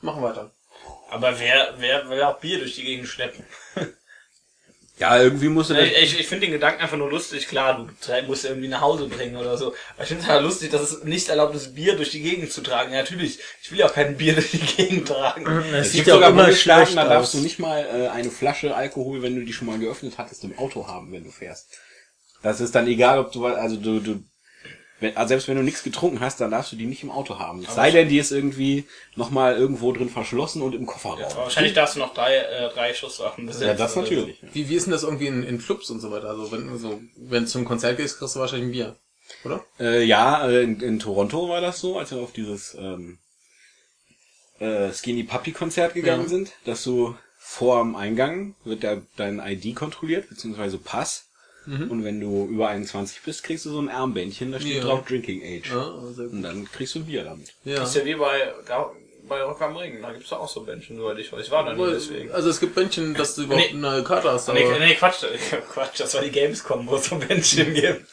Machen weiter. Aber wer, wer will auch Bier durch die Gegend schleppen? Ja, irgendwie musst du das. Ich, ich, ich finde den Gedanken einfach nur lustig. Klar, du musst irgendwie nach Hause bringen oder so. Aber ich finde es halt lustig, dass es nicht erlaubt ist, Bier durch die Gegend zu tragen. Ja, natürlich. Ich will ja auch kein Bier durch die Gegend tragen. Es sieht gibt ja sogar immer schlecht da darfst du nicht mal äh, eine Flasche Alkohol, wenn du die schon mal geöffnet hattest, im Auto haben, wenn du fährst. Das ist dann egal, ob du, also du, du wenn, also selbst wenn du nichts getrunken hast, dann darfst du die nicht im Auto haben. Es sei denn, die ist irgendwie nochmal irgendwo drin verschlossen und im Kofferraum. Aber wahrscheinlich darfst du noch drei, äh, drei Schusswaffen besetzen. Ja, das natürlich. Wie, wie ist denn das irgendwie in, in Clubs und so weiter? Also wenn du so, wenn du zum Konzert gehst, kriegst du wahrscheinlich ein Bier. Oder? Äh, ja, äh, in, in Toronto war das so, als wir auf dieses ähm, äh, Skinny Puppy Konzert gegangen Ja. sind, dass du vor dem Eingang wird der, dein ID kontrolliert, beziehungsweise Pass. Und wenn du über 21 bist, kriegst du so ein Armbändchen, da steht Ja. drauf Drinking Age. Ja. Und dann kriegst du ein Bier damit. Ja. Das ist ja wie bei, da, bei Rock am Ring. Da gibt's ja auch so Bändchen, soweit ich weiß. Ich war da nie deswegen. Also es gibt Bändchen, dass du überhaupt Nee. eine Karte hast, aber Nee, nee, Quatsch, Quatsch, das war die Gamescom, wo es so Bändchen gibt.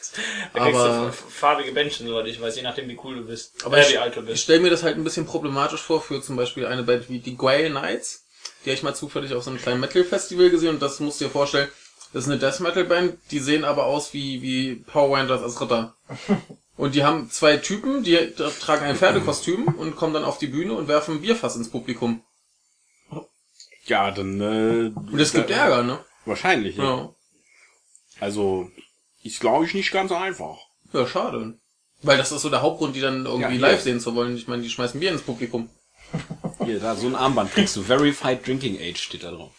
Da kriegst Aber- du f- farbige Bändchen, soweit ich weiß, je nachdem wie cool du bist. Aber äh, ich, wie alt du ich bist. stelle mir das halt ein bisschen problematisch vor für zum Beispiel eine Band wie die Grail Knights. Die habe ich mal zufällig auf so einem kleinen Metal-Festival gesehen und das musst du dir vorstellen, das ist eine Death Metal Band, die sehen aber aus wie, wie Power Rangers als Ritter. Und die haben zwei Typen, die tragen ein Pferdekostüm und kommen dann auf die Bühne und werfen ein Bierfass ins Publikum. Ja, dann äh, Und es gibt Ärger, ne? wahrscheinlich. Ja. Ja. Also ist glaube ich nicht ganz einfach. Ja, schade. Weil das ist so der Hauptgrund, die dann irgendwie Ja, live sehen zu wollen. Ich meine, die schmeißen Bier ins Publikum. Hier, da so ein Armband kriegst du. Verified Drinking Age steht da drauf.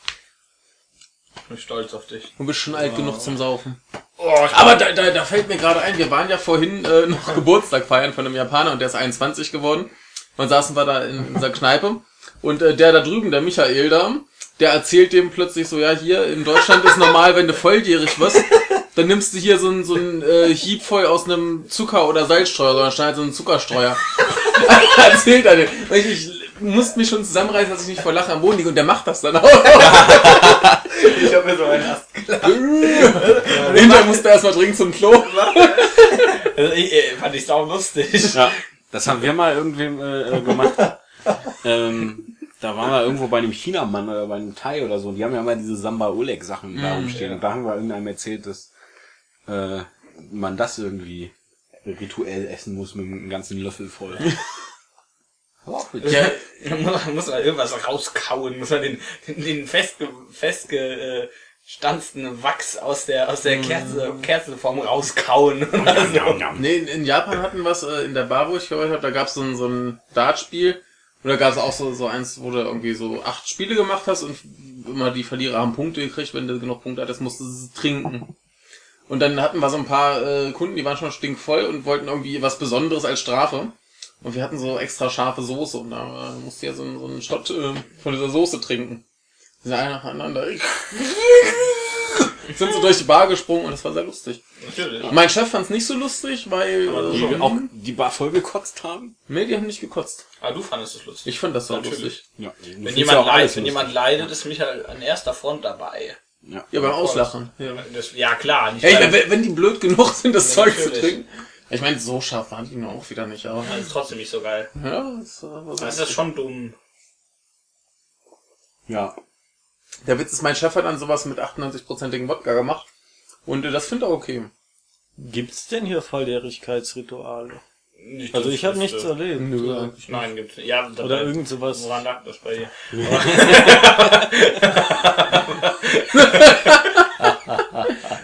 Ich bin stolz auf dich. Du bist schon alt genug zum Saufen. Oh, Aber da, da, da fällt mir gerade ein, wir waren ja vorhin äh, noch Geburtstag feiern von einem Japaner und der ist 21 geworden. Dann saßen wir da in unserer Kneipe und äh, der da drüben, der Michael da, der erzählt dem plötzlich so, ja hier in Deutschland ist normal, wenn du volljährig wirst, dann nimmst du hier so ein, so ein äh, Hieb voll aus einem Zucker- oder Salzstreuer, sondern schneidet so einen Zuckerstreuer. erzählt er dem. Ich, ich musste mich schon zusammenreißen, dass ich nicht vor Lachen am Boden liege und der macht das dann auch. ich hab mir so einen erst Hinterher musste er erstmal dringend zum Klo. also ich, äh, Fand ich sau lustig. Ja, das haben wir mal irgendwem äh, äh, gemacht. ähm, da waren wir irgendwo bei einem Chinamann oder bei einem Thai oder so. Die haben ja immer diese Samba Oleg Sachen da rumstehen. Und da haben wir irgendeinem erzählt, dass äh, man das irgendwie rituell essen muss mit einem ganzen Löffel voll. Ja, muss, muss man irgendwas rauskauen, muss man den, den, festge, festgestanzten Wachs aus der, aus der Kerze, Kerzenform rauskauen. Oder so. Nee, in, in Japan hatten wir es, äh, in der Bar, wo ich gearbeitet habe, da gab es so ein, so ein Dartspiel. Und da gab es auch so, so eins, wo du irgendwie so acht Spiele gemacht hast und immer die Verlierer haben Punkte gekriegt. Wenn du genug Punkte hattest, musstest du sie trinken. Und dann hatten wir so ein paar äh, Kunden, die waren schon stinkvoll und wollten irgendwie was Besonderes als Strafe. Und wir hatten so extra scharfe Soße und da musste ja so, ein- so einen Shot äh, von dieser Soße trinken. Die sind einer nacheinander. sind so durch die Bar gesprungen und das war sehr lustig. Natürlich. Mein Chef fand es nicht so lustig, weil Die äh, auch die Bar voll gekotzt haben. nee, die haben nicht gekotzt. Ah, du fandest es lustig. Ich fand das so lustig. Ja, Wenn jemand, leidet, wenn jemand leidet, ist Michael an erster Front dabei. Ja. Ja, beim Auslachen. Ja, Das, ja klar, nicht Ey, wenn, wenn die blöd genug sind, das Ja, Zeug zu natürlich. trinken. Ich meine, so scharf waren die nun auch wieder nicht, aber. das ist trotzdem nicht so geil. Ja, das so Das ist schon dumm. Ja. Der Witz ist, mein Chef hat dann sowas mit 98%igen Wodka gemacht. Und äh, das finde ich auch okay. Gibt's denn hier Volljährigkeitsrituale? Nicht, Also ich habe nichts erlebt. Nö, Ja. Nein, gibt's nicht. Ja, Oder irgend sowas. Woran lag das bei dir?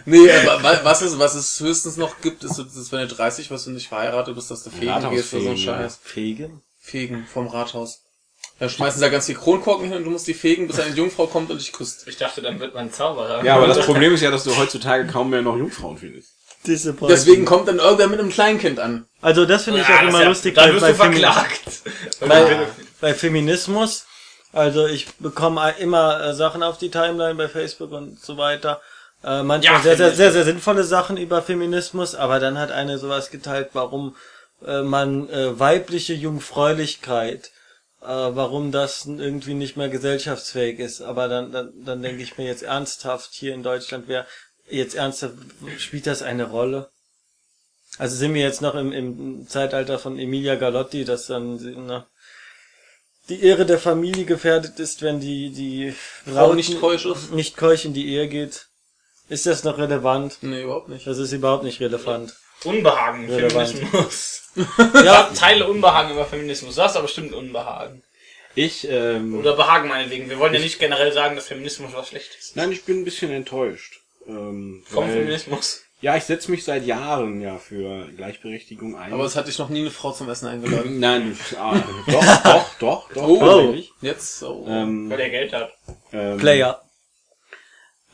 Nee, aber wa- was es, was es höchstens noch gibt, ist, dieses, wenn du 30 wirst und nicht verheiratet bist, dass du fegen gehst oder so ein. Scheiß. Fegen? Fegen vom Rathaus. Da schmeißen sie da ganz viel Kronkorken hin und du musst die fegen, bis eine Jungfrau kommt und dich küsst. Ich dachte, dann wird man ein Zauberer. Ja, aber das Problem ist ja, dass du heutzutage kaum mehr noch Jungfrauen findest. Deswegen kommt dann irgendwer mit einem Kleinkind an. Also das finde ich Ja, auch immer ja, lustig Dann wirst du Femi- verklagt. bei, bei Feminismus. Also ich bekomme immer äh, Sachen auf die Timeline bei Facebook und so weiter. Äh, manchmal Ja, sehr, sehr, sehr, sehr sinnvolle Sachen über Feminismus, aber dann hat eine sowas geteilt, warum äh, man äh, weibliche Jungfräulichkeit, äh, warum das irgendwie nicht mehr gesellschaftsfähig ist. Aber dann, dann, dann denke ich mir jetzt ernsthaft, hier in Deutschland wäre jetzt ernsthaft, spielt das eine Rolle? Also sind wir jetzt noch im, im Zeitalter von Emilia Galotti, dass dann na, die Ehre der Familie gefährdet ist, wenn die, die Frau nicht keusch ist? nicht keusch in die Ehe geht. Ist das noch relevant? Nee, überhaupt nicht. Das ist überhaupt nicht relevant. Unbehagen, Relevant. Feminismus. Ja, Teile Unbehagen über Feminismus. Du hast aber bestimmt Unbehagen. Ich, ähm, Oder Behagen meinetwegen. Wir wollen ja nicht generell sagen, dass Feminismus was Schlechtes ist. nein, ich bin ein bisschen enttäuscht. Ähm, Vom weil- Feminismus. Ja, ich setze mich seit Jahren ja für Gleichberechtigung ein. Aber es hat dich noch nie eine Frau zum Essen eingeladen. Nein, ah, doch, doch, doch, doch, Oh. tatsächlich. Jetzt so. Ähm, Weil der Geld hat. ähm, Player.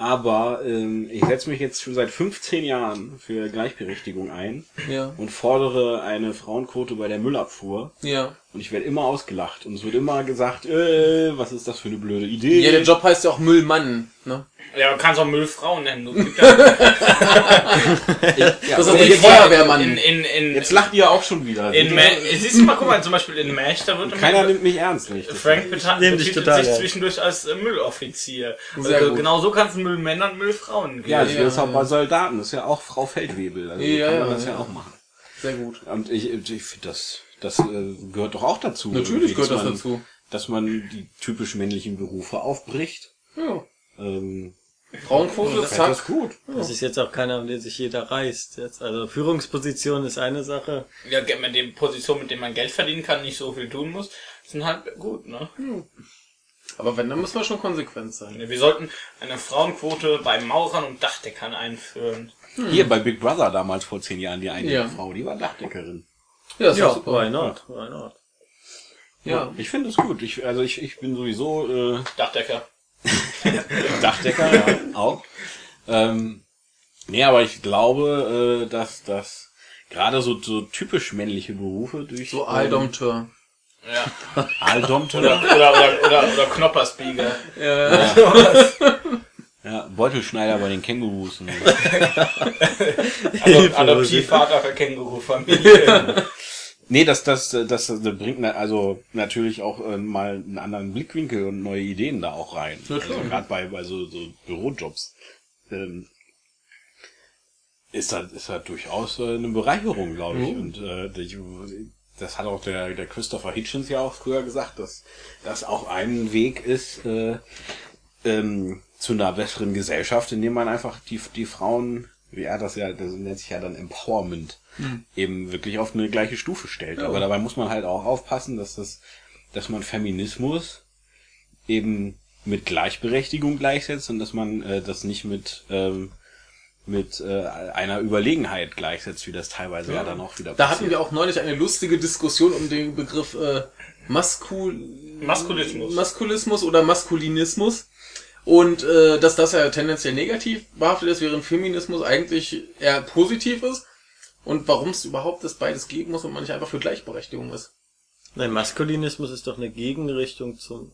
Aber ähm, ich setze mich jetzt schon seit 15 Jahren für Gleichberechtigung ein ja. und fordere eine Frauenquote bei der Müllabfuhr. Ja. Und ich werde immer ausgelacht und es wird immer gesagt, äh, was ist das für eine blöde Idee? Ja, der Job heißt ja auch Müllmann, ne? Ja, du kannst auch Müllfrauen nennen. Du ja ja, Das ist jetzt, Feuerwehrmann. in, in, in, jetzt lacht ihr auch schon wieder. in Ma Siehst du mal, guck mal, zum Beispiel in Mash, da wird Keiner nimmt mich ernst, nicht? Frank betitelt total sich ernst. zwischendurch als äh, Mülloffizier. Also genau so kannst du Müllmänner und Müllfrauen geben. Ja, das Ja, ist auch ja. bei Soldaten, das ist ja auch Frau Feldwebel. Also Ja, kann man ja, das ja, ja. auch machen. Sehr gut. Und ich, ich finde das, das äh, gehört doch auch dazu. Natürlich gehört dass das man, dazu. Dass man die typisch männlichen Berufe aufbricht. Ja. Ähm, Frauenquote, das zack. ist gut. Das ist jetzt auch keiner, um den sich jeder reißt. Jetzt, also Führungsposition ist eine Sache. Ja, mit den Positionen, mit denen man Geld verdienen kann, nicht so viel tun muss, sind halt gut, ne? Aber wenn, dann müssen wir schon konsequent sein. Wir sollten eine Frauenquote bei Maurern und Dachdeckern einführen. Hier bei Big Brother damals vor zehn Jahren, die eine Ja. Frau, die war Dachdeckerin. Ja, das ist Ja, super. why not? Why not? Ja. Ich finde es gut. Ich, also ich, ich bin sowieso äh, Dachdecker. Dachdecker, ja, auch. Ähm, nee, aber ich glaube, äh, dass, dass gerade so, so typisch männliche Berufe durch So Aldomteur. Ja. Aldomter, Oder, oder, oder, oder, oder Knopperspieger. ja, Beutelschneider bei den Kängurus. Und so. Adop Adoptivvater für Kängurufamilie. nee, das, das, das, das bringt also natürlich auch äh, mal einen anderen Blickwinkel und neue Ideen da auch rein. Ja, also gerade bei, bei so, so Bürojobs. Ähm, ist das, ist das durchaus äh, eine Bereicherung, glaube ich. Und äh, das hat auch der, der Christopher Hitchens ja auch früher gesagt, dass das auch ein Weg ist äh, ähm, zu einer besseren Gesellschaft, indem man einfach die, die Frauen, wie er das ja, das nennt sich ja dann Empowerment, eben wirklich auf eine gleiche Stufe stellt. Aber dabei muss man halt auch aufpassen, dass das, dass man Feminismus eben mit Gleichberechtigung gleichsetzt und dass man äh, das nicht mit ähm, mit äh, einer Überlegenheit gleichsetzt, wie das teilweise ja, dann auch wieder Da hatten wir auch neulich eine lustige Diskussion um den Begriff äh, Maskul Maskulismus. Maskulismus oder Maskulinismus. Und äh, dass das ja tendenziell negativ behaftet ist, während Feminismus eigentlich eher positiv ist. Und warum es überhaupt das beides geben muss und man nicht einfach für Gleichberechtigung ist. Nein, Maskulinismus ist doch eine Gegenrichtung zum,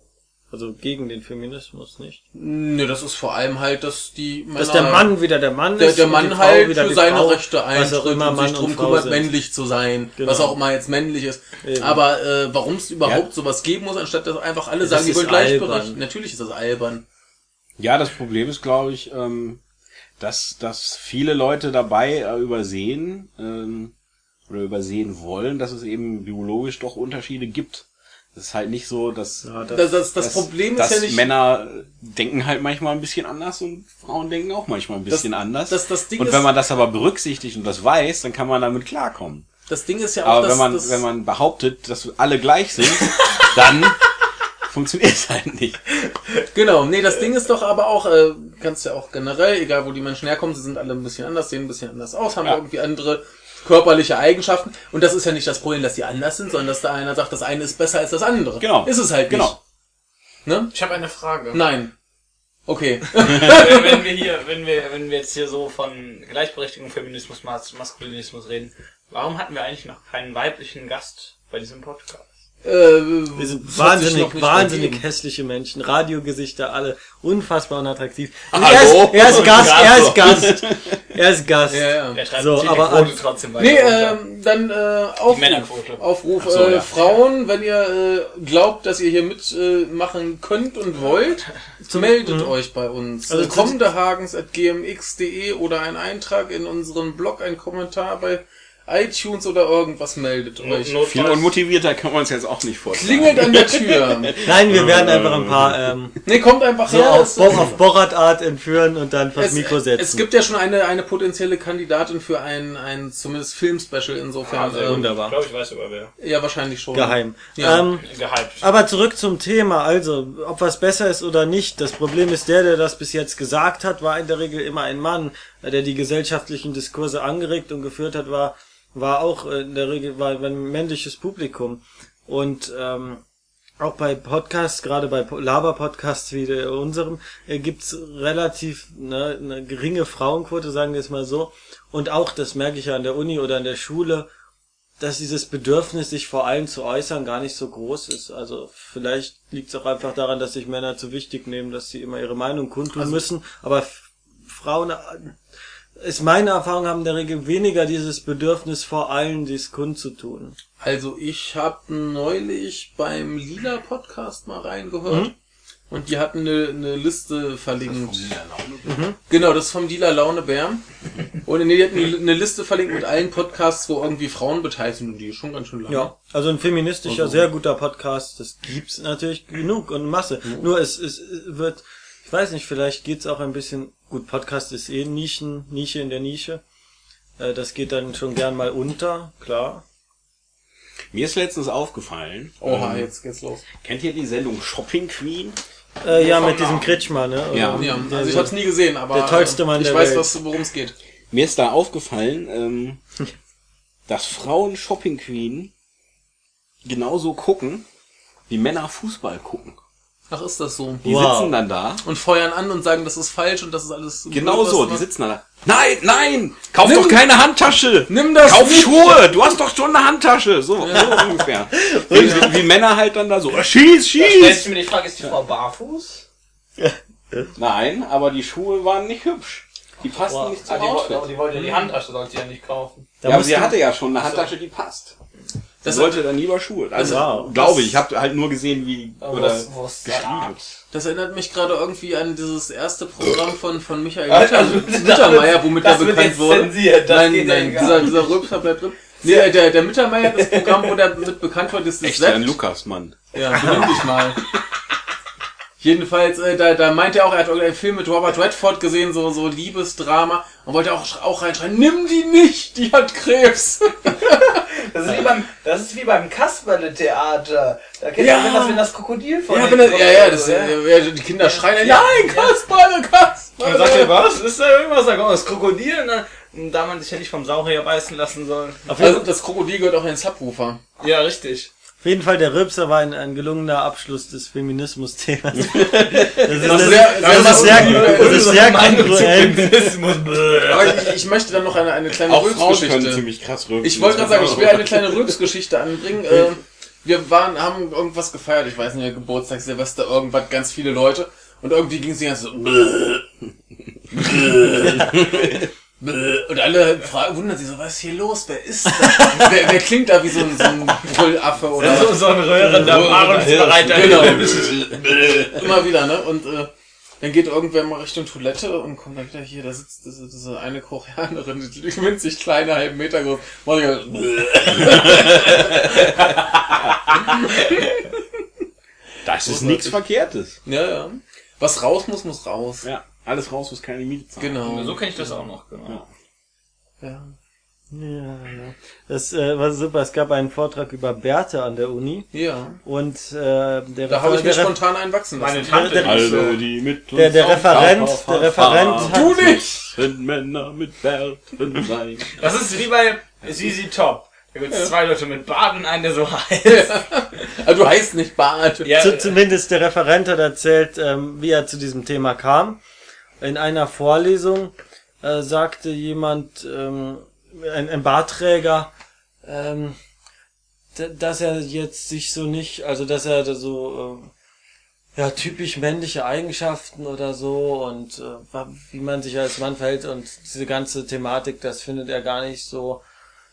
also gegen den Feminismus, nicht? Ne, das ist vor allem halt, dass die Männer, Dass der Mann wieder der Mann der, ist. der Mann Frau halt wieder für seine Frau, Rechte eintritt und Mann sich drum kümmert, sind. männlich zu sein, Genau. was auch immer jetzt männlich ist. Eben. Aber äh, warum es überhaupt Ja. sowas geben muss, anstatt dass einfach alle Das sagen, die wollen gleichberechtigt. Natürlich ist das albern. Ja, das Problem ist, glaube ich, ähm, dass, dass viele Leute dabei äh, übersehen ähm, oder übersehen wollen, dass es eben biologisch doch Unterschiede gibt. Das ist halt nicht so, dass, Ja, das, Das, das, das Problem dass ist ja nicht. Männer denken halt manchmal ein bisschen anders und Frauen denken auch manchmal ein bisschen anders. das- das Ding und wenn man das aber berücksichtigt und das weiß, dann kann man damit klarkommen. Das Ding ist ja auch, Aber dass wenn man, das, wenn man behauptet, dass alle gleich sind, dann funktioniert es halt nicht. Genau, nee, das Ding ist doch aber auch, äh, kannst ja auch generell, egal wo die Menschen herkommen, sie sind alle ein bisschen anders, sehen ein bisschen anders aus, haben Ja. irgendwie andere körperliche Eigenschaften. Und das ist ja nicht das Problem, dass die anders sind, sondern dass da einer sagt, das eine ist besser als das andere. Genau. Ist es halt nicht. Genau. Ne? Ich habe eine Frage. Nein. Okay. wenn, wenn wir hier, wenn wir, wenn wir jetzt hier so von Gleichberechtigung, Feminismus, Mas Maskulinismus reden, warum hatten wir eigentlich noch keinen weiblichen Gast bei diesem Podcast? Äh, wir sind wahnsinnig, wahnsinnig ergeben. hässliche Menschen, Radiogesichter, alle unfassbar unattraktiv. Und Hallo? Er ist, er ist Gast, er ist Gast. Er ist Gast. Ja, ja. So, aber Quote an- trotzdem weiter. Nee, ähm, dann äh, Aufruf, Männerquote. Aufruf so, äh, ja. Frauen, wenn ihr äh, glaubt, dass ihr hier mitmachen äh, machen könnt und wollt, meldet euch bei uns. Also Also kommendehagens.gmx.de oder ein Eintrag in unseren Blog, ein Kommentar bei iTunes oder irgendwas meldet euch. Not- Viel unmotivierter kann man es jetzt auch nicht vorstellen. Klingelt an der Tür. Nein, wir werden einfach ein paar ähm, Nee, kommt einfach so raus. auf, Bo auf Borat-Art entführen und dann vors Mikro setzen. es gibt ja schon eine, eine potenzielle Kandidatin für ein, ein zumindest Filmspecial insofern. sehr ähm, wunderbar. Ich glaube, ich weiß sogar wer. Ja, wahrscheinlich schon. geheim. Ja. Ähm, Gehypt. aber zurück zum Thema. Also, ob was besser ist oder nicht. Das Problem ist, der, der das bis jetzt gesagt hat, war in der Regel immer ein Mann, der die gesellschaftlichen Diskurse angeregt und geführt hat, war, war auch in der Regel war ein männliches Publikum. Und ähm, auch bei Podcasts, gerade bei Laber-Podcasts wie der unserem, äh, gibt's relativ ne, eine geringe Frauenquote, sagen wir es mal so. Und auch, das merke ich ja an der Uni oder an der Schule, dass dieses Bedürfnis, sich vor allem zu äußern, gar nicht so groß ist. Also vielleicht liegt es auch einfach daran, dass sich Männer zu wichtig nehmen, dass sie immer ihre Meinung kundtun müssen. Aber Frauen, äh, ist meine Erfahrung, haben in der Regel weniger dieses Bedürfnis, vor allen dies kundzutun. Also ich habe neulich beim Lila Podcast mal reingehört und die hatten eine, eine Liste verlinkt. Genau, das ist vom Lila Launebär. Und die hatten eine Liste verlinkt mit allen Podcasts, wo irgendwie Frauen beteiligt sind und die ist schon ganz schön lang. Ja, also ein feministischer, sehr guter Podcast, das gibt's natürlich genug und Masse. Nur es, es wird, ich weiß nicht, vielleicht geht's auch ein bisschen, gut, Podcast ist eh Nischen, Nische in der Nische. Äh, Das geht dann schon gern mal unter, klar. Mir ist letztens aufgefallen. Oha, ähm, jetzt geht's los. Kennt ihr die Sendung Shopping Queen? Äh, ja, mit diesem Kretschmer, ne? Ja. Oder- Ja, der- also ich hab's nie gesehen, aber der tollste Mann ich der weiß, Welt. was worum es geht. Mir ist da aufgefallen, ähm, dass Frauen Shopping Queen genauso gucken, wie Männer Fußball gucken. Ach, ist das so? Die Wow. sitzen dann da. Und feuern an und sagen, das ist falsch und das ist alles Genau so, die sitzen da. Nein, nein! Kauf Nimm- doch keine Handtasche! Nimm das Kauf nicht. Schuhe! Du hast doch schon eine Handtasche! So, so ungefähr. Wie, wie, wie Männer halt dann da so, schieß, Stellst schieß! du mir die Frage, ist die Frau barfuß? Nein, aber die Schuhe waren nicht hübsch. Die passten Wow. nicht Ah, zum die, Outfit. aber die wollte ja die Handtasche, sollte sie ja nicht kaufen. Da ja, aber sie hatte ja schon eine Handtasche, die passt. Das- sollte dann lieber Schuhe. Also, Wow. glaube ich. Ich habe halt nur gesehen, wie, oder was- was? Das erinnert mich gerade irgendwie an dieses erste Programm von, von Michael Also, Mütter, das Mittermeier, womit er bekannt wurde. nein, nein, dieser, dieser Rülpser bleibt drin. Nee, der, der Mittermeier, das Programm, wo der mit bekannt wurde, ist das Echt ein. Lukas, Mann. Ja, benimm dich mal. Jedenfalls, äh, da, da meinte er auch, er hat irgendeinen Film mit Robert Redford gesehen, so, so Liebesdrama, und wollte auch, auch reinschreien, nimm die nicht, die hat Krebs. Das ist wie beim, das ist wie beim Kasperle-Theater. Da kennt Ja. man das, wenn das Krokodil von ja, wenn kommt ja, ja, das, so, ja, die Kinder schreien, nein, Kasperle, Und dann sagt er, Kasperle. was? Ist da irgendwas? Da kommt das Krokodil und dann, und da man sich ja nicht vom Saurier beißen lassen soll. Auf jeden, Also, das Krokodil gehört auch in den Subwoofer. Ja, richtig. Auf jeden Fall, der Rülpser war ein, ein gelungener Abschluss des Feminismus-Themas. Das ist, das, ist sehr- das ist sehr, das ist sehr kongruent. Aber ich, ich möchte dann noch eine, eine kleine rülpsen. Ich wollte gerade sagen, ich will eine kleine Rülpsgeschichte anbringen. Ähm, wir waren, haben irgendwas gefeiert, ich weiß nicht, Geburtstag, Silvester, irgendwas, ganz viele Leute. Und irgendwie ging es die ganze so. Und alle fra- wundern sich so, was ist hier los? Wer ist das? wer, wer klingt da wie so ein, so ein Brüllaffe oder So, so ein röhrender Paarungsbereiter. Genau. Immer wieder, ne? Und äh, dann geht irgendwer mal Richtung Toilette und kommt dann wieder hier, da sitzt diese, diese eine Koreanerin, die winzig kleine, halben Meter groß. Das ist nichts Verkehrtes. ja, ja. Was raus muss, muss raus. Ja, alles raus, muss keine Miete zahlen. Genau. So kenne ich das auch noch, genau. Ja. Ja, ja. Das äh, war super. Es gab einen Vortrag über Bärte an der Uni ja. und äh, der, Da habe ich der, mich Re- spontan einwachsen lassen. Meine Tante Der- ist Alle, so. die mit uns der, der Referent, der Referent hat, Du nicht! müssen Männer mit Bärten sein. Das ist wie bei ZZ Top. Da gibt es zwei Leute mit Bart und einen, der so heißt. Also du heißt nicht Bart. Ja, zu, zumindest der Referent hat erzählt, ähm, wie er zu diesem Thema kam. In einer Vorlesung äh, sagte jemand, ähm, ein, ein Bartträger, ähm, dass er jetzt sich so nicht, also dass er so äh, ja typisch männliche Eigenschaften oder so und äh, wie man sich als Mann verhält und diese ganze Thematik, das findet er gar nicht so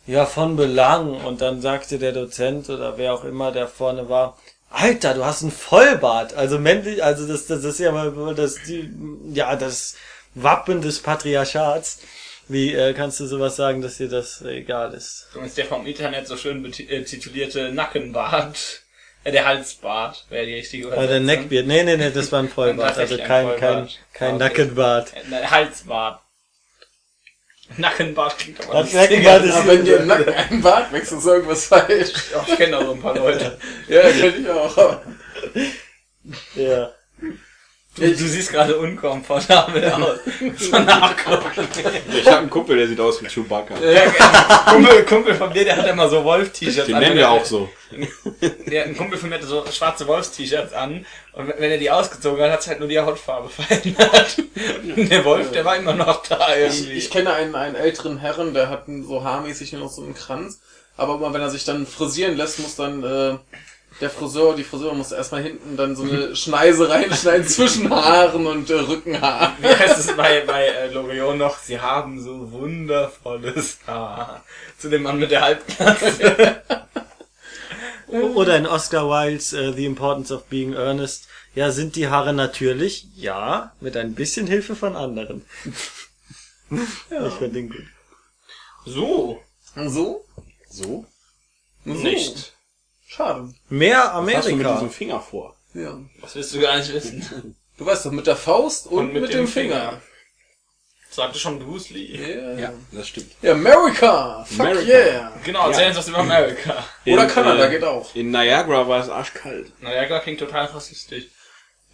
ja von Belang. Und dann sagte der Dozent oder wer auch immer, der vorne war, Alter, du hast einen Vollbart. Also männlich, also das, das ist ja mal das die, ja das Wappen des Patriarchats. Wie äh, kannst du sowas sagen, dass dir das egal ist? So ist der vom Internet so schön äh, titulierte Nackenbart. Äh, der Halsbart wäre die richtige Ah, der Übersetzung. Neckbeard. Nee, nee, nee, das war ein Vollbart. Also ein kein, kein, Vollbart. kein Okay. Nackenbart. Äh, Halsbart. Nackenbart klingt aber Das lustiger. Nackenbart ist- Aber wenn dir im Nacken ein Bart wächst, ist irgendwas falsch. Ja, ich kenne auch so ein paar Leute. Ja, kenn ich auch. Ja. Du, du siehst gerade unkomfortabel aus. So nachgucken. Ich habe einen Kumpel, der sieht aus wie Chewbacca. Ein Kumpel, Kumpel von mir, der hat immer so Wolf-T-Shirts Den an. nennen wir auch so. Der, ein Kumpel von mir hatte so schwarze Wolfs-T-Shirts an. Und wenn er die ausgezogen hat, hat sich halt nur die Hautfarbe verändert. Und der Wolf, der war immer noch da Ich, irgendwie. ich kenne einen, einen älteren Herren, der hat so haarmäßig nur noch so einen Kranz. Aber immer wenn er sich dann frisieren lässt, muss dann äh, der Friseur, die Friseur muss erstmal hinten dann so eine Schneise reinschneiden zwischen Haaren und äh, Rückenhaaren. Wie heißt es bei, bei äh, Loriot noch? Sie haben so wundervolles Haar. Zu dem Mann mit der Halbglatze. Oder in Oscar Wildes äh, The Importance of Being Earnest. Ja, sind die Haare natürlich? Ja, mit ein bisschen Hilfe von anderen. Ich finde den gut. So. So? So? so. Nicht. Schade. Mehr Was hast du mit Amerika. diesem Finger vor? Ja. Das willst du gar nicht wissen. Du weißt doch, mit der Faust und, mit, dem, Finger. Sagte schon Bruce Lee. Ja. das stimmt. Ja, America! Fuck America. yeah! Genau, erzähl uns was über Amerika. Oder In, Kanada äh, geht auch. In Niagara war es arschkalt. Klar, klingt total rassistisch.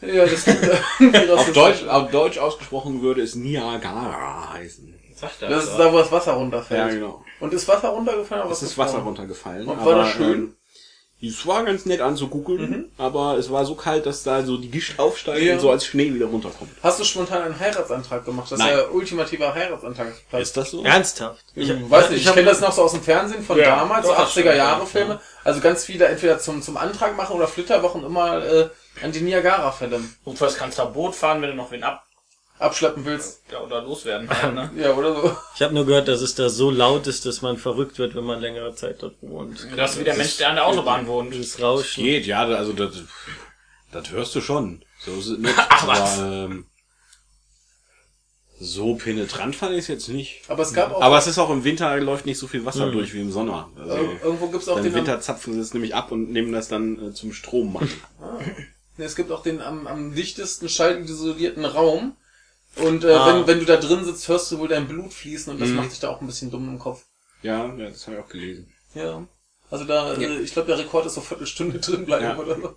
Ja, das klingt Auf. Deutsch, auf Deutsch ausgesprochen würde es Niagara heißen. Sagt er. Das ist da, wo das Wasser runterfällt. Ja, genau. Und ist Wasser runtergefallen? oder Es was ist Wasser runtergefallen. Und war das schön? Es war ganz nett anzugucken, aber es war so kalt, dass da so die Gischt aufsteigt Ja. und so als Schnee wieder runterkommt. Hast du spontan einen Heiratsantrag gemacht? Das ist Nein. ja ultimativer Heiratsantrag. Ist das so? Ernsthaft. Ich weiß nicht, ich, hab- kenne das noch so aus dem Fernsehen von Ja, damals, doch, so das 80er stimmt, Jahre ja. Filme. Also ganz viele entweder zum, zum Antrag machen oder Flitterwochen immer äh, an die Niagara-Fälle Und was kannst du da Boot fahren, wenn du noch wen ab abschleppen willst. ja, oder loswerden halt, ne? Ja, oder so. Ich habe nur gehört, dass es da so laut ist, dass man verrückt wird, wenn man längere Zeit dort wohnt. Das ist wie der Mensch, der an der Autobahn wohnt. Dieses Rauschen. Geht, ja, also das, das hörst du schon. So ist es nicht. Ach, was? Aber, ähm, so penetrant fand ich es jetzt nicht. Aber es gab auch, Aber es ist auch im Winter läuft nicht so viel Wasser durch wie im Sommer. Also, Ir- irgendwo gibt's auch den im Winter zapfen sie es nämlich ab und nehmen das dann äh, zum Strom machen. nee, es gibt auch den am, am dichtesten schallisolierten Raum. Und äh, Ah. wenn, wenn du da drin sitzt, hörst du wohl dein Blut fließen und das macht dich da auch ein bisschen dumm im Kopf. Ja, ja das habe ich auch gelesen. Ja. Also da, Ja. äh, ich glaube, der Rekord ist so Viertelstunde drin bleiben Ja. oder so.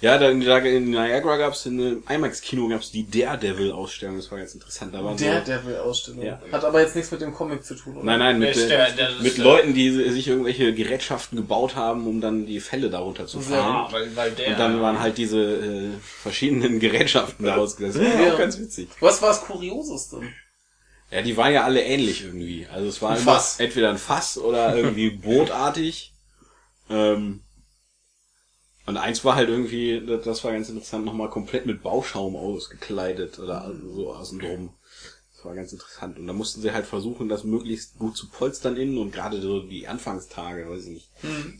Ja, da, da in Niagara gab es in einem IMAX-Kino gab's die Daredevil-Ausstellung, das war ganz interessant. Da waren Der so, Devil-Ausstellung. Ja. Hat aber jetzt nichts mit dem Comic zu tun, oder? Nein, nein, mit, ist äh, der- der- mit der- Leuten, die sich irgendwelche Gerätschaften gebaut haben, um dann die Fälle darunter zu fahren. Ah, weil, weil der. Und dann waren halt diese äh, verschiedenen Gerätschaften daraus. Das war Ja. auch ganz witzig. Was war das Kurioseste? Ja, die waren ja alle ähnlich irgendwie. Also es war Ein Fass. entweder ein Fass oder irgendwie bootartig. Ähm, und eins war halt irgendwie, das- war ganz interessant, nochmal komplett mit Bauschaum ausgekleidet oder so außen drum. Das war ganz interessant. Und da mussten sie halt versuchen, das möglichst gut zu polstern innen und gerade so die Anfangstage, weiß ich nicht,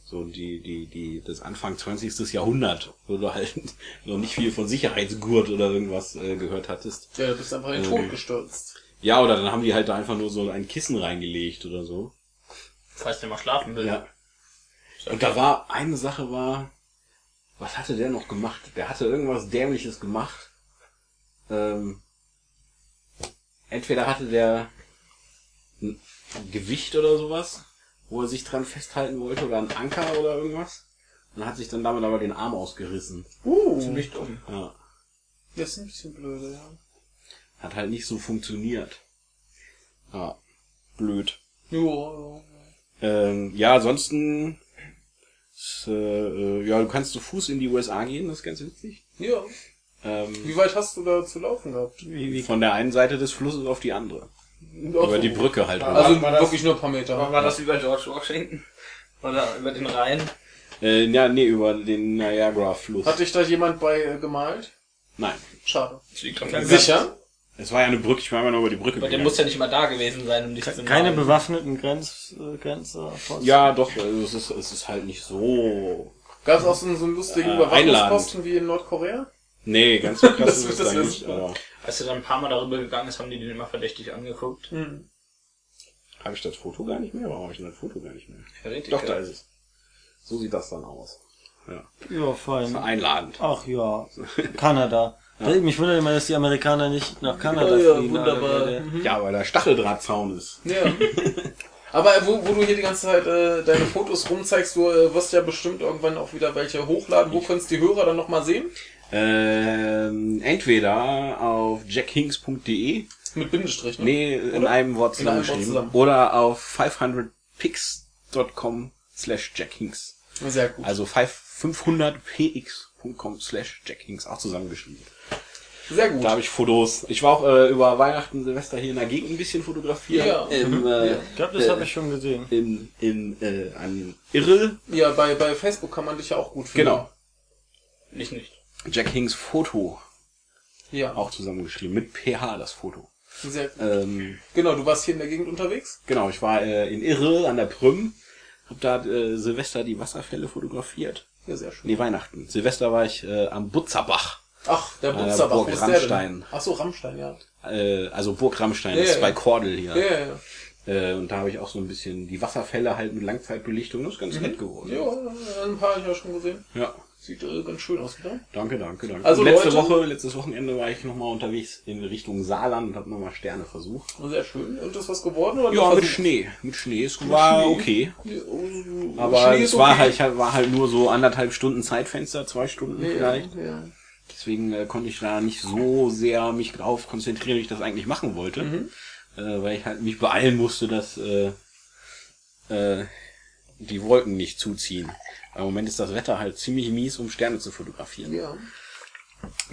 so die, die, die, das Anfang 20. Jahrhundert, wo du halt noch nicht viel von Sicherheitsgurt oder irgendwas äh, gehört hattest. Ja, du bist einfach in den Tod gestürzt. Ja, oder dann haben die halt da einfach nur so ein Kissen reingelegt oder so. Falls der mal schlafen will. Ja. Und da war, eine Sache war, was hatte der noch gemacht? Der hatte irgendwas Dämliches gemacht. Ähm, entweder hatte der ein Gewicht oder sowas, wo er sich dran festhalten wollte, oder ein Anker oder irgendwas. Und hat sich dann damit aber den Arm ausgerissen. Uh, Ziemlich dumm. Ja. das ist ein bisschen blöde, ja. Hat halt nicht so funktioniert. Ja. Blöd. Jo, Ähm, ja, ansonsten, äh, äh, ja, du kannst zu Fuß in die USA gehen, das ist ganz witzig. ja. Ähm, Wie weit hast du da zu laufen gehabt? Wie, wie, von der einen Seite des Flusses auf die andere. Ach Über so. die Brücke halt. Also War das- wirklich nur ein paar Meter. Aber war das über George Washington? Oder über den Rhein? Äh, ja, nee, über den Niagara-Fluss. Hat dich da jemand bei äh, gemalt? Nein. Schade. Sicher? Es war ja eine Brücke, ich war immer nur über die Brücke Aber der gegangen. muss ja nicht immer da gewesen sein, um dich zu keine bewaffneten Grenz, äh, Grenzer. Ja, doch, also es ist, es ist halt nicht so... Gab es auch so einen, so einen lustigen Äh, Überwachungsposten wie in Nordkorea? Nee, ganz so krass Das ist es wär nicht. Aber Als er dann ein paar Mal darüber gegangen ist, haben die den immer verdächtig angeguckt. Hm. Habe ich das Foto gar nicht mehr? Warum habe ich denn das Foto gar nicht mehr? Ja, richtig, Doch, da ist es. So sieht das dann aus. Ja. Ja, fein. Einladend. Ach ja, Kanada. Mich wundert immer, dass die Amerikaner nicht nach Kanada Ja, ja, fliegen. wunderbar. Alter. Ja, weil da Stacheldrahtzaun ist. Ja. Aber wo, wo du hier die ganze Zeit äh, deine Fotos rumzeigst, du äh, wirst ja bestimmt irgendwann auch wieder welche hochladen. Wo können es die Hörer dann nochmal sehen? Ähm, entweder auf jackhinks.de, Mit Bindestrich, ne? nee, in Oder? einem Wort zusammengeschrieben, zusammen. oder auf 500pix.com slash jackhinks. Sehr gut. Also 500px.com slash jackhinks, auch zusammengeschrieben. Sehr gut. Da habe ich Fotos. Ich war auch äh, über Weihnachten, Silvester hier in der Gegend ein bisschen fotografieren. Ja. Im, äh, Ich glaube, das äh, habe ich schon gesehen. in, in, äh, an Irre. Ja, bei, bei Facebook kann man dich ja auch gut finden. Genau. Ich nicht. Jack Hinks Foto. Ja, Auch zusammengeschrieben. Mit PH das Foto. sehr gut. Ähm, Genau, du warst hier in der Gegend unterwegs? genau, ich war äh, in Irre an der Prüm. Hab da äh, Silvester die Wasserfälle fotografiert. Ja, sehr schön. Nee, Weihnachten. Silvester war ich äh, am Butzerbach. Ach, der Äh, Butzerbach, Burg ist der denn? Rammstein. Ach so, Rammstein, ja. Äh, also Burg Rammstein, Ja, das ist ja, bei ja. Kordel hier. Ja, ja, ja. Äh, und da habe ich auch so ein bisschen die Wasserfälle halt mit Langzeitbelichtung. Das ist ganz nett geworden. Ja, ein paar habe ich ja schon gesehen. ja. Sieht äh, ganz schön aus, oder? Danke, danke, danke. Also Und letzte Leute- Woche, letztes Wochenende war ich nochmal unterwegs in Richtung Saarland und habe nochmal Sterne versucht. Sehr schön. Und ist was geworden? Oder Ja, mit? Schnee. Mit Schnee. Es war Schnee? okay. Ja, oh, Aber es ist war okay. halt, ich war halt nur so anderthalb Stunden Zeitfenster, zwei Stunden Ja, vielleicht. ja. Deswegen äh, konnte ich da nicht so sehr mich drauf konzentrieren, wie ich das eigentlich machen wollte. Mhm. Äh, weil ich halt mich beeilen musste, dass äh, äh, die Wolken nicht zuziehen. Weil Im Moment ist das Wetter halt ziemlich mies, um Sterne zu fotografieren. ja.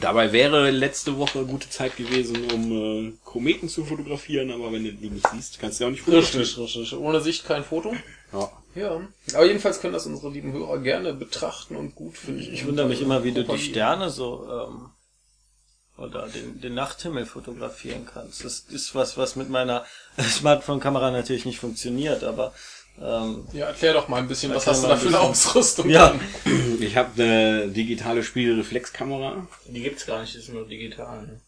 Dabei wäre letzte Woche gute Zeit gewesen, um äh, Kometen zu fotografieren, aber wenn du die nicht siehst, kannst du ja auch nicht fotografieren. Richtig, richtig. Ohne Sicht kein Foto. Ja. Ja. Aber jedenfalls können das unsere lieben Hörer gerne betrachten und gut finden. Ich wundere mich immer, wie du die. Sterne so ähm, oder den, den Nachthimmel fotografieren kannst. Das ist was, was mit meiner Smartphone-Kamera natürlich nicht funktioniert, aber ähm, Ja, erklär doch mal ein bisschen, was hast du da für eine. Ausrüstung? Ja. dann? Ich habe eine digitale Spiegelreflexkamera. Die gibt's gar nicht, die ist nur digital. Ne?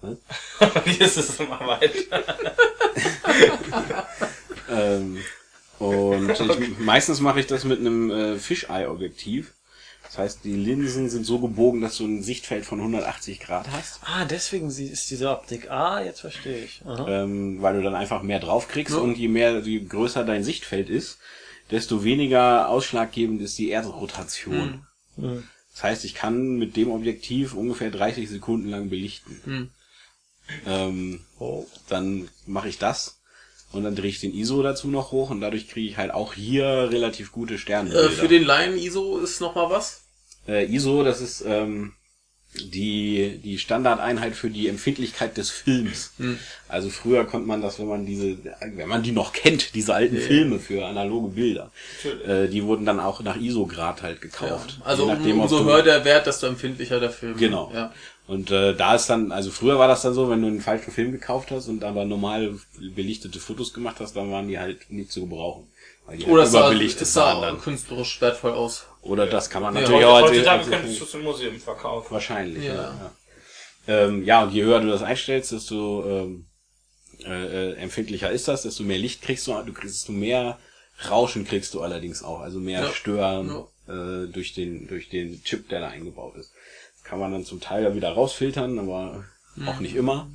Was? Wie ist es immer weiter? Ähm, und ich, meistens mache ich das mit einem äh, Fisheye-Objektiv. Das heißt, die Linsen sind so gebogen, dass du ein Sichtfeld von 180 Grad hast, ah, deswegen ist diese Optik. Ah, jetzt verstehe ich. Ähm, weil du dann einfach mehr drauf kriegst und je mehr, je größer dein Sichtfeld ist, desto weniger ausschlaggebend ist die Erdrotation. Hm. Das heißt, ich kann mit dem Objektiv ungefähr 30 Sekunden lang belichten. Hm. Ähm, Oh. dann mache ich das und dann drehe ich den ISO dazu noch hoch und dadurch kriege ich halt auch hier relativ gute Sterne. Äh, für den Laien ISO ist noch mal was? äh, ISO, das ist ähm, die die Standardeinheit für die Empfindlichkeit des Films. Hm. Also früher konnte man das, wenn man diese, wenn man die noch kennt, diese alten Filme für analoge Bilder, äh, die wurden dann auch nach ISO-Grad halt gekauft. Also Je nachdem, um, umso höher der Wert, desto empfindlicher der Film. Genau. Ja. Und äh, da ist dann, also früher war das dann so, wenn du einen falschen Film gekauft hast und aber normal belichtete Fotos gemacht hast, dann waren die halt nicht zu gebrauchen. Weil die Oder halt es sah, es sah künstlerisch wertvoll aus. Oder das kann man Ja, natürlich Heute, auch als, heutzutage könntest du es im Museum verkaufen. wahrscheinlich. Ja. Ja. Ja, Ähm, ja, und je höher du das einstellst, desto ähm, äh, äh, empfindlicher ist das, desto mehr Licht kriegst du, du kriegst desto mehr Rauschen kriegst du allerdings auch, also mehr Ja. Stören äh, durch den durch den Chip, der da eingebaut ist. Das kann man dann zum Teil ja wieder rausfiltern, aber auch nicht immer.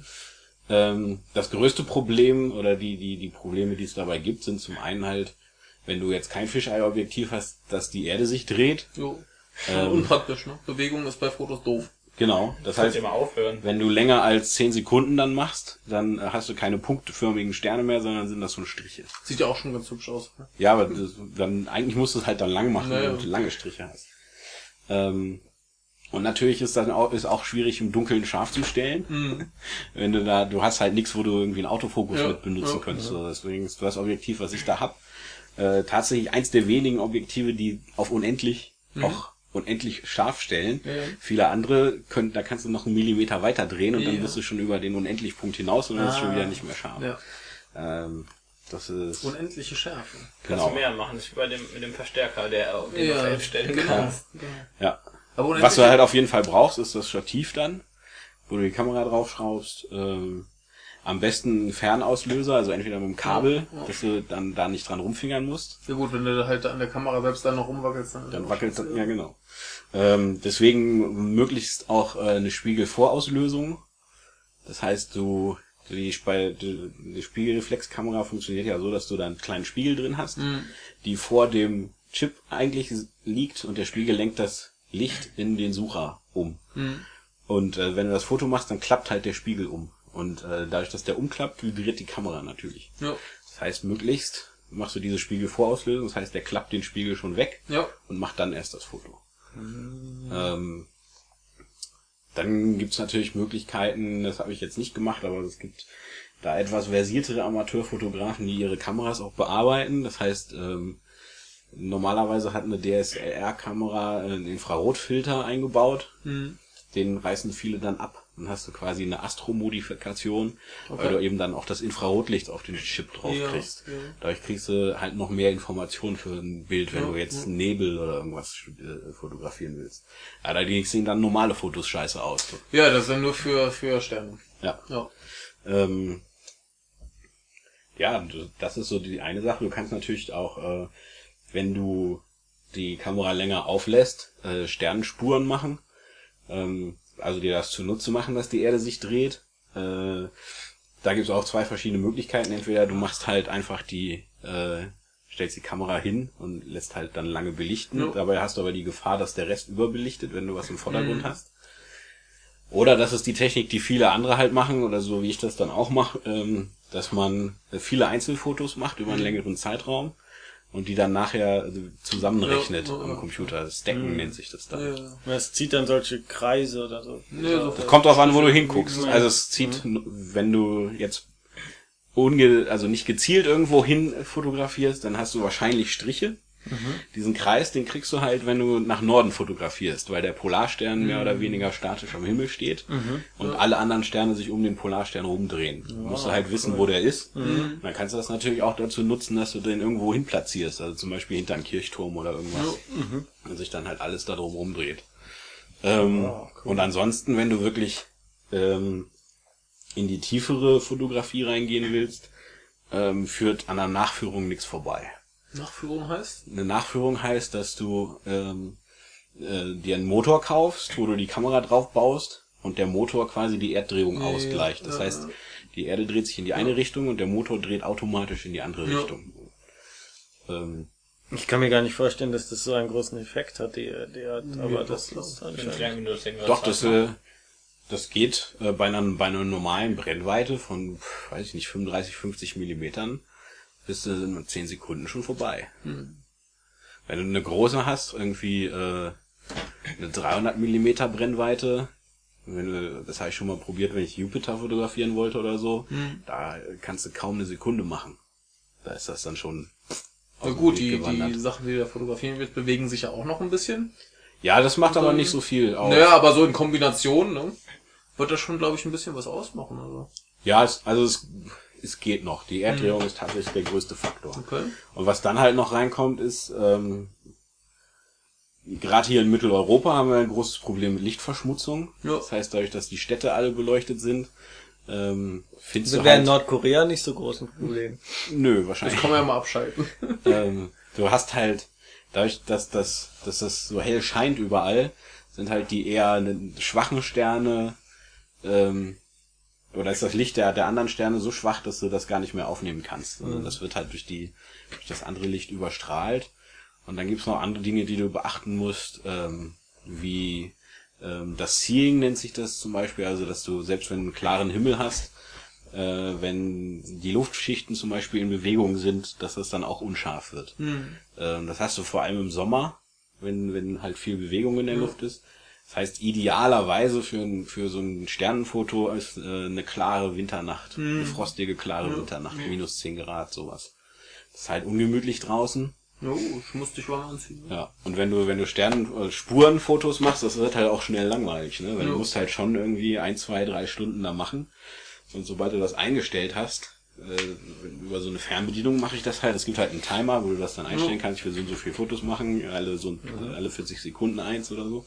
Ähm, das größte Problem oder die die die Probleme, die es dabei gibt, sind zum einen halt, wenn du jetzt kein Fisheye-Objektiv hast, dass die Erde sich dreht. Jo. Ähm. Unpraktisch, ne? Bewegung ist bei Fotos doof. Genau. Das heißt. Wenn du länger als 10 Sekunden dann machst, dann äh, hast du keine punktförmigen Sterne mehr, sondern sind das so Striche. Sieht ja auch schon ganz hübsch aus. ne? Ja, aber das, dann eigentlich musst du es halt dann lang machen, Naja. damit du lange Striche hast. Ähm, und natürlich ist dann auch, ist auch schwierig im Dunkeln scharf zu stellen. Wenn du da, du hast halt nichts, wo du irgendwie einen Autofokus Ja, mit benutzen ja, könntest. So, deswegen ist das Objektiv, was ich da hab, äh, tatsächlich eins der wenigen Objektive, die auf unendlich auch unendlich scharf stellen. Ja, ja. Viele andere können, da kannst du noch einen Millimeter weiter drehen und dann Ja. bist du schon über den Unendlichpunkt hinaus und dann ist es schon Ah. wieder nicht mehr scharf. Ja. Ähm, das ist Unendliche Schärfe. Kannst genau. du mehr machen, das ist wie bei dem, mit dem Verstärker, der auf den Ja, auf 11 stellen genau. kannst. Ja. Aber unendliche, Was du halt auf jeden Fall brauchst, ist das Stativ dann, wo du die Kamera draufschraubst. Ähm, Am besten ein Fernauslöser, also entweder mit dem Kabel, dass du dann da nicht dran rumfingern musst. Ja gut, wenn du halt an der Kamera selbst dann noch rumwackelst, dann, Dann wackelt das, ja genau. Ähm, deswegen möglichst auch äh, eine Spiegelvorauslösung. Das heißt, du die, die, die Spiegelreflexkamera funktioniert ja so, dass du da einen kleinen Spiegel drin hast, die vor dem Chip eigentlich liegt und der Spiegel lenkt das Licht in den Sucher um. Und äh, wenn du das Foto machst, dann klappt halt der Spiegel um. Und äh, dadurch, dass der umklappt, vibriert die Kamera natürlich. Ja. Das heißt, möglichst machst du diese Spiegelvorauslösung, das heißt, der klappt den Spiegel schon weg Ja. und macht dann erst das Foto. Ähm, dann gibt's natürlich Möglichkeiten, das habe ich jetzt nicht gemacht, aber es gibt da etwas versiertere Amateurfotografen, die ihre Kameras auch bearbeiten. Das heißt, ähm, normalerweise hat eine DSLR-Kamera einen Infrarotfilter eingebaut. Den reißen viele dann ab. Dann hast du quasi eine Astro-Modifikation, weil du eben dann auch das Infrarotlicht auf den Chip drauf Ja, kriegst. ja. Dadurch kriegst du halt noch mehr Informationen für ein Bild, wenn Ja, du jetzt. Nebel oder irgendwas äh, fotografieren willst. Allerdings sehen dann normale Fotos scheiße aus. Ja, das dann nur für, für Sterne. Ja. Ja. Ähm, ja, das ist so die eine Sache. Du kannst natürlich auch, äh, wenn du die Kamera länger auflässt, äh, Sternenspuren machen. Ähm, also dir das zunutze machen, dass die Erde sich dreht. Äh, da gibt es auch zwei verschiedene Möglichkeiten. Entweder du machst halt einfach die, äh, stellst die Kamera hin und lässt halt dann lange belichten. Ja. Dabei hast du aber die Gefahr, dass der Rest überbelichtet, wenn du was im Vordergrund hast. Oder das ist die Technik, die viele andere halt machen, oder so wie ich das dann auch mache, ähm, dass man äh, viele Einzelfotos macht über einen längeren Zeitraum und die dann nachher äh, zusammenrechnet Ja, ja, am ja. Computer. Stacken nennt sich das dann. Ja. Es zieht dann solche Kreise oder so. Nee, so Das kommt drauf an, wo du hinguckst. Mhm. Also es zieht, n- wenn du jetzt unge also nicht gezielt irgendwo hin fotografierst, dann hast du wahrscheinlich Striche. Diesen Kreis, den kriegst du halt, wenn du nach Norden fotografierst, weil der Polarstern mehr oder weniger statisch am Himmel steht und alle anderen Sterne sich um den Polarstern rumdrehen. Du musst du halt wissen, wo der ist. Und dann kannst du das natürlich auch dazu nutzen, dass du den irgendwo hin platzierst, also zum Beispiel hinter einem Kirchturm oder irgendwas. Und sich dann halt alles da drum rumdreht. Ähm, Und ansonsten, wenn du wirklich ähm, in die tiefere Fotografie reingehen willst, ähm, führt an der Nachführung nichts vorbei. Nachführung heißt? Eine Nachführung heißt, dass du ähm, äh, dir einen Motor kaufst, wo du die Kamera drauf baust und der Motor quasi die Erddrehung Ja, ausgleicht. Das ja, heißt, ja. die Erde dreht sich in die eine Richtung und der Motor dreht automatisch in die andere Ja. Richtung. Ähm, Ich kann mir gar nicht vorstellen, dass das so einen großen Effekt hat, die, die hat, aber doch, das doch. ist anscheinend. Doch, das, äh, das geht äh, bei, einer, bei einer normalen Brennweite von, weiß ich nicht, 35, 50 Millimetern bist du in 10 Sekunden schon vorbei. Wenn du eine große hast, irgendwie äh, eine 300 Millimeter Brennweite, wenn du, das habe ich schon mal probiert, wenn ich Jupiter fotografieren wollte oder so, da kannst du kaum eine Sekunde machen. Da ist das dann schon Na gut, die, die Sachen, die du da fotografieren willst, bewegen sich ja auch noch ein bisschen. Ja, das macht aber nicht so viel aus. Naja, aber so in Kombination, ne? Wird das schon, glaube ich, ein bisschen was ausmachen, also. Ja, es, also es, es geht noch. Die Erddrehung ist tatsächlich der größte Faktor. Okay. Und was dann halt noch reinkommt, ist, ähm, gerade hier in Mitteleuropa haben wir ein großes Problem mit Lichtverschmutzung. Ja. Das heißt, dadurch, dass die Städte alle beleuchtet sind, ähm, findest Das du wäre in halt... Nordkorea nicht so groß ein Problem. Nö, Das wahrscheinlich. kann man ja mal abschalten. ähm, du hast halt, dadurch, dass das, dass das so hell scheint überall, sind halt die eher ne- schwachen Sterne, ähm, oder ist das Licht der, der anderen Sterne so schwach, dass du das gar nicht mehr aufnehmen kannst. Also Das wird halt durch die, durch das andere Licht überstrahlt. Und dann gibt's noch andere Dinge, die du beachten musst, ähm, wie ähm, das Seeing nennt sich das zum Beispiel, also dass du selbst wenn du einen klaren Himmel hast, äh, wenn die Luftschichten zum Beispiel in Bewegung sind, dass das dann auch unscharf wird. Ähm, das hast du vor allem im Sommer, wenn, wenn halt viel Bewegung in der Luft ist. Das heißt, idealerweise für, ein, für so ein Sternenfoto ist äh, eine klare Winternacht, eine frostige, klare Winternacht, minus 10 Grad, sowas. Das ist halt ungemütlich draußen. Jo, ich musste dich warm anziehen. Ja. Und wenn du, wenn du Sternen, äh, Spurenfotos machst, das wird halt auch schnell langweilig, ne? Weil Ja. du musst halt schon irgendwie ein, zwei, drei Stunden da machen. Und sobald du das eingestellt hast, äh, über so eine Fernbedienung mache ich das halt. Es gibt halt einen Timer, wo du das dann einstellen kannst. Ich will so und so viele Fotos machen, alle so alle 40 Sekunden eins oder so.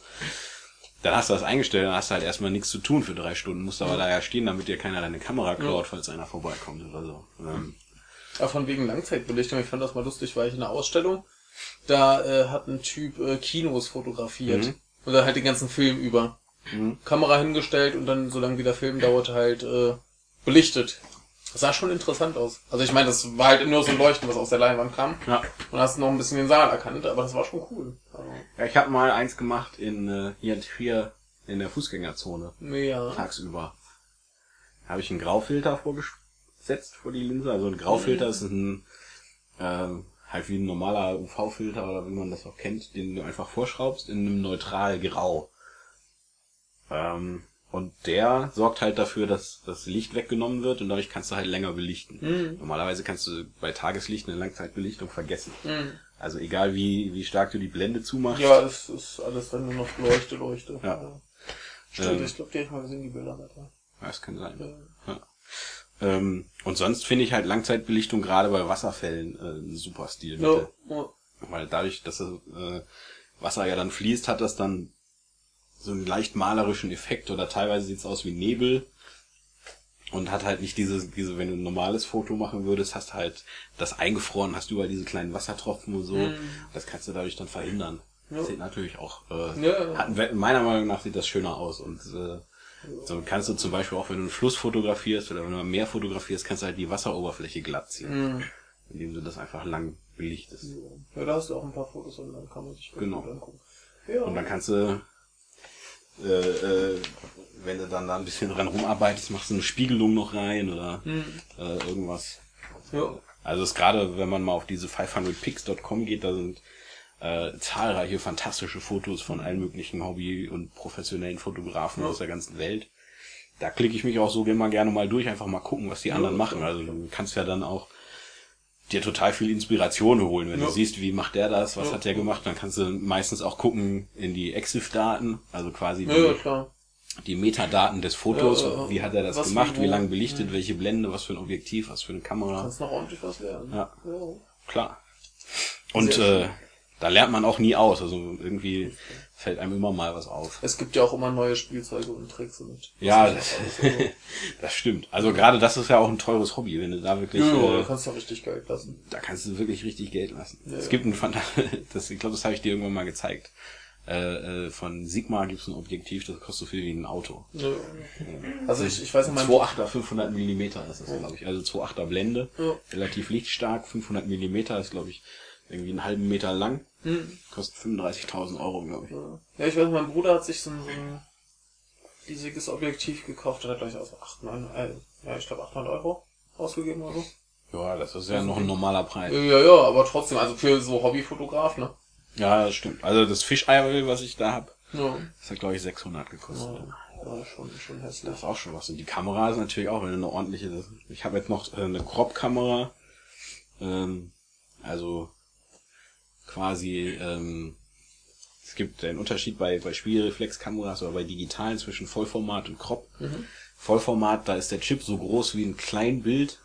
Dann hast du das eingestellt, dann hast du halt erstmal nichts zu tun für drei Stunden, musst aber da ja stehen, damit dir keiner deine Kamera klaut, falls einer vorbeikommt oder so. Ähm, Ja, von wegen Langzeitbelichtung, ich fand das mal lustig, war ich in einer Ausstellung, da äh, hat ein Typ äh, Kinos fotografiert. Mhm. Und dann halt den ganzen Film über. Kamera hingestellt und dann, solange wie der Film dauerte, halt äh, belichtet. Das sah schon interessant aus. Also ich meine, das war halt nur so ein Leuchten, was aus der Leinwand kam. ja. Und hast noch ein bisschen den Saal erkannt, aber das war schon cool. Ja, ich habe mal eins gemacht in äh, hier in Trier in der Fußgängerzone. ja. tagsüber. Habe ich einen Graufilter vorgesetzt vor die Linse. Also ein Graufilter ist ein ähm, halt wie ein normaler UV-Filter oder wie man das auch kennt, den du einfach vorschraubst in einem neutral Grau. Ähm, und der sorgt halt dafür, dass das Licht weggenommen wird und dadurch kannst du halt länger belichten. Normalerweise kannst du bei Tageslicht eine Langzeitbelichtung vergessen. Also egal wie, wie stark du die Blende zumachst. Ja, es ist alles dann nur noch Leuchte, Leuchte. Ja. Stimmt, Ähm. ich glaube, die hab ich mal gesehen, die Bilder. Alter. Das kann sein. Ja. Ähm, und sonst finde ich halt Langzeitbelichtung gerade bei Wasserfällen äh, ein super Stilmittel. Ja. ja. Weil dadurch, dass das äh, Wasser ja dann fließt, hat das dann so einen leicht malerischen Effekt oder teilweise sieht's aus wie Nebel und hat halt nicht diese, diese, wenn du ein normales Foto machen würdest, hast halt das eingefroren, hast überall diese kleinen Wassertropfen und so. Das kannst du dadurch dann verhindern. Das sieht natürlich auch, äh, Ja. hat, meiner Meinung nach sieht das schöner aus und äh, so kannst du zum Beispiel auch, wenn du einen Fluss fotografierst oder wenn du ein Meer fotografierst, kannst du halt die Wasseroberfläche glatt ziehen, indem du das einfach lang belichtest. ja, da hast du auch ein paar Fotos und dann kann man sich Genau. angucken. Ja. Und dann kannst du, äh, äh, wenn du dann da ein bisschen dran rumarbeitest, machst du eine Spiegelung noch rein oder äh, irgendwas. ja. Also es ist gerade, wenn man mal auf diese 500pics.com geht, da sind äh, zahlreiche fantastische Fotos von allen möglichen Hobby- und professionellen Fotografen aus der ganzen Welt. Da klicke ich mich auch so immer gerne mal durch, einfach mal gucken, was die anderen machen. Also du kannst ja dann auch dir total viel Inspiration holen. Wenn Ja. du siehst, wie macht der das, was Ja. hat der gemacht, dann kannst du meistens auch gucken in die EXIF-Daten, also quasi die, die Metadaten des Fotos, wie hat er das Was, gemacht, wie, lang belichtet, welche Blende, was für ein Objektiv, was für eine Kamera. Kannst noch ordentlich was lernen. Ja. Klar. Und äh, da lernt man auch nie aus. Also irgendwie fällt einem immer mal was auf. Es gibt ja auch immer neue Spielzeuge und Tricks und Ja, das, alles. das stimmt. Also gerade das ist ja auch ein teures Hobby, wenn du da wirklich, Ja, äh, da kannst du richtig Geld lassen. da kannst du wirklich richtig Geld lassen. Ja, es gibt ein das, ich glaube, das habe ich dir irgendwann mal gezeigt. Äh, äh, von Sigma gibt es ein Objektiv, das kostet so viel wie ein Auto. Ja. Also ich, ich weiß nicht, mein 2,8er 500 Millimeter ist das, glaube ich. Also 2,8er Blende, relativ lichtstark, 500 Millimeter ist, glaube ich, irgendwie einen halben Meter lang. Hm. Kostet 35.000 Euro, glaube ich. Ja, ich weiß, mein Bruder hat sich so ein, so ein riesiges Objektiv gekauft und hat gleich aus 8, 9, äh, ja, ich glaube 800 Euro ausgegeben oder so. Ja, das ist ja noch ein normaler Preis. Ja, ja, aber trotzdem, also für so Hobbyfotograf, ne? Ja, das stimmt. Also das Fischei, was ich da hab, Ja. das hat, glaube ich, 600 gekostet. Ja, schon, schon hässlich. Das ist auch schon was. Und die Kamera ist natürlich auch eine ordentliche. Ich habe jetzt noch äh, eine Crop-Kamera. Ähm, also quasi, ähm, es gibt einen Unterschied bei, bei Spiegelreflexkameras oder bei digitalen zwischen Vollformat und Crop. Vollformat, da ist der Chip so groß wie ein Kleinbild,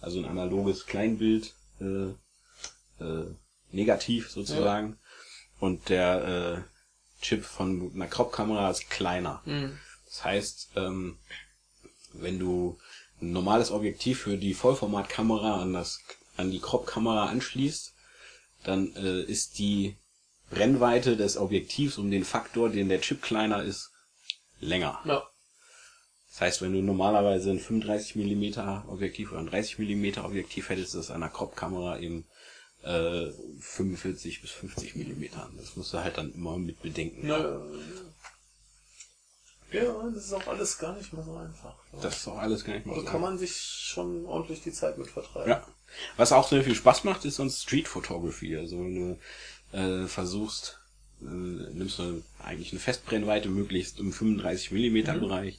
also ein analoges Kleinbild, äh, äh, negativ sozusagen. Und der äh, Chip von einer Crop-Kamera ist kleiner. Das heißt, ähm, wenn du ein normales Objektiv für die Vollformatkamera an das an die Crop-Kamera anschließt, dann äh, ist die Brennweite des Objektivs um den Faktor, den der Chip kleiner ist, länger. Ja. Das heißt, wenn du normalerweise ein 35 mm Objektiv oder ein 30 mm Objektiv hättest, ist das der Crop-Kamera eben äh, 45 bis 50 mm. Das musst du halt dann immer mit bedenken. Ja, ja, das ist auch alles gar nicht mehr so einfach. Das ist auch alles gar nicht mal Da so. kann man sich schon ordentlich die Zeit mit vertreiben. Ja. Was auch sehr viel Spaß macht, ist sonst Street Photography. Also wenn du äh, versuchst, äh, nimmst du eigentlich eine Festbrennweite, möglichst im 35 mm Bereich.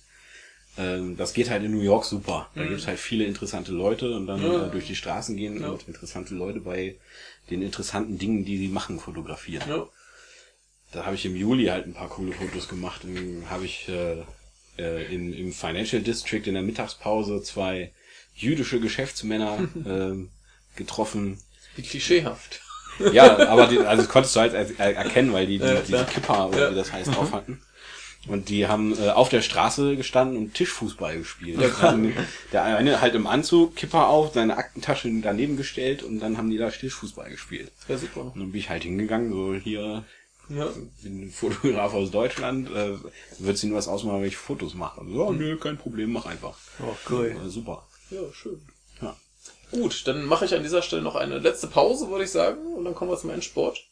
Ähm, das geht halt in New York super. Da gibt's halt viele interessante Leute und dann Ja. äh, durch die Straßen gehen und interessante Leute bei den interessanten Dingen, die sie machen, fotografieren. Ja. Da habe ich im Juli halt ein paar coole Fotos gemacht. Dann habe ich äh, äh, in, im Financial District in der Mittagspause zwei jüdische Geschäftsmänner ähm, getroffen. Wie klischeehaft. Ja, aber die, also das konntest du halt er er erkennen, weil die, die Ja, diese. Kippa oder Ja. wie das heißt, auf hatten. Und die haben äh, auf der Straße gestanden und Tischfußball gespielt. Also der eine halt im Anzug, Kipper auf, seine Aktentasche daneben gestellt und dann haben die da Tischfußball gespielt. Ja, super. Und dann bin ich halt hingegangen, so hier, Ja. bin ein Fotograf aus Deutschland, äh, wird sie nur was ausmachen, wenn ich Fotos mache. So, nö, kein Problem, mach einfach. Oh, cool. Äh, super. Ja, schön. Ja. Gut, dann mache ich an dieser Stelle noch eine letzte Pause, würde ich sagen, und dann kommen wir zum Endsport.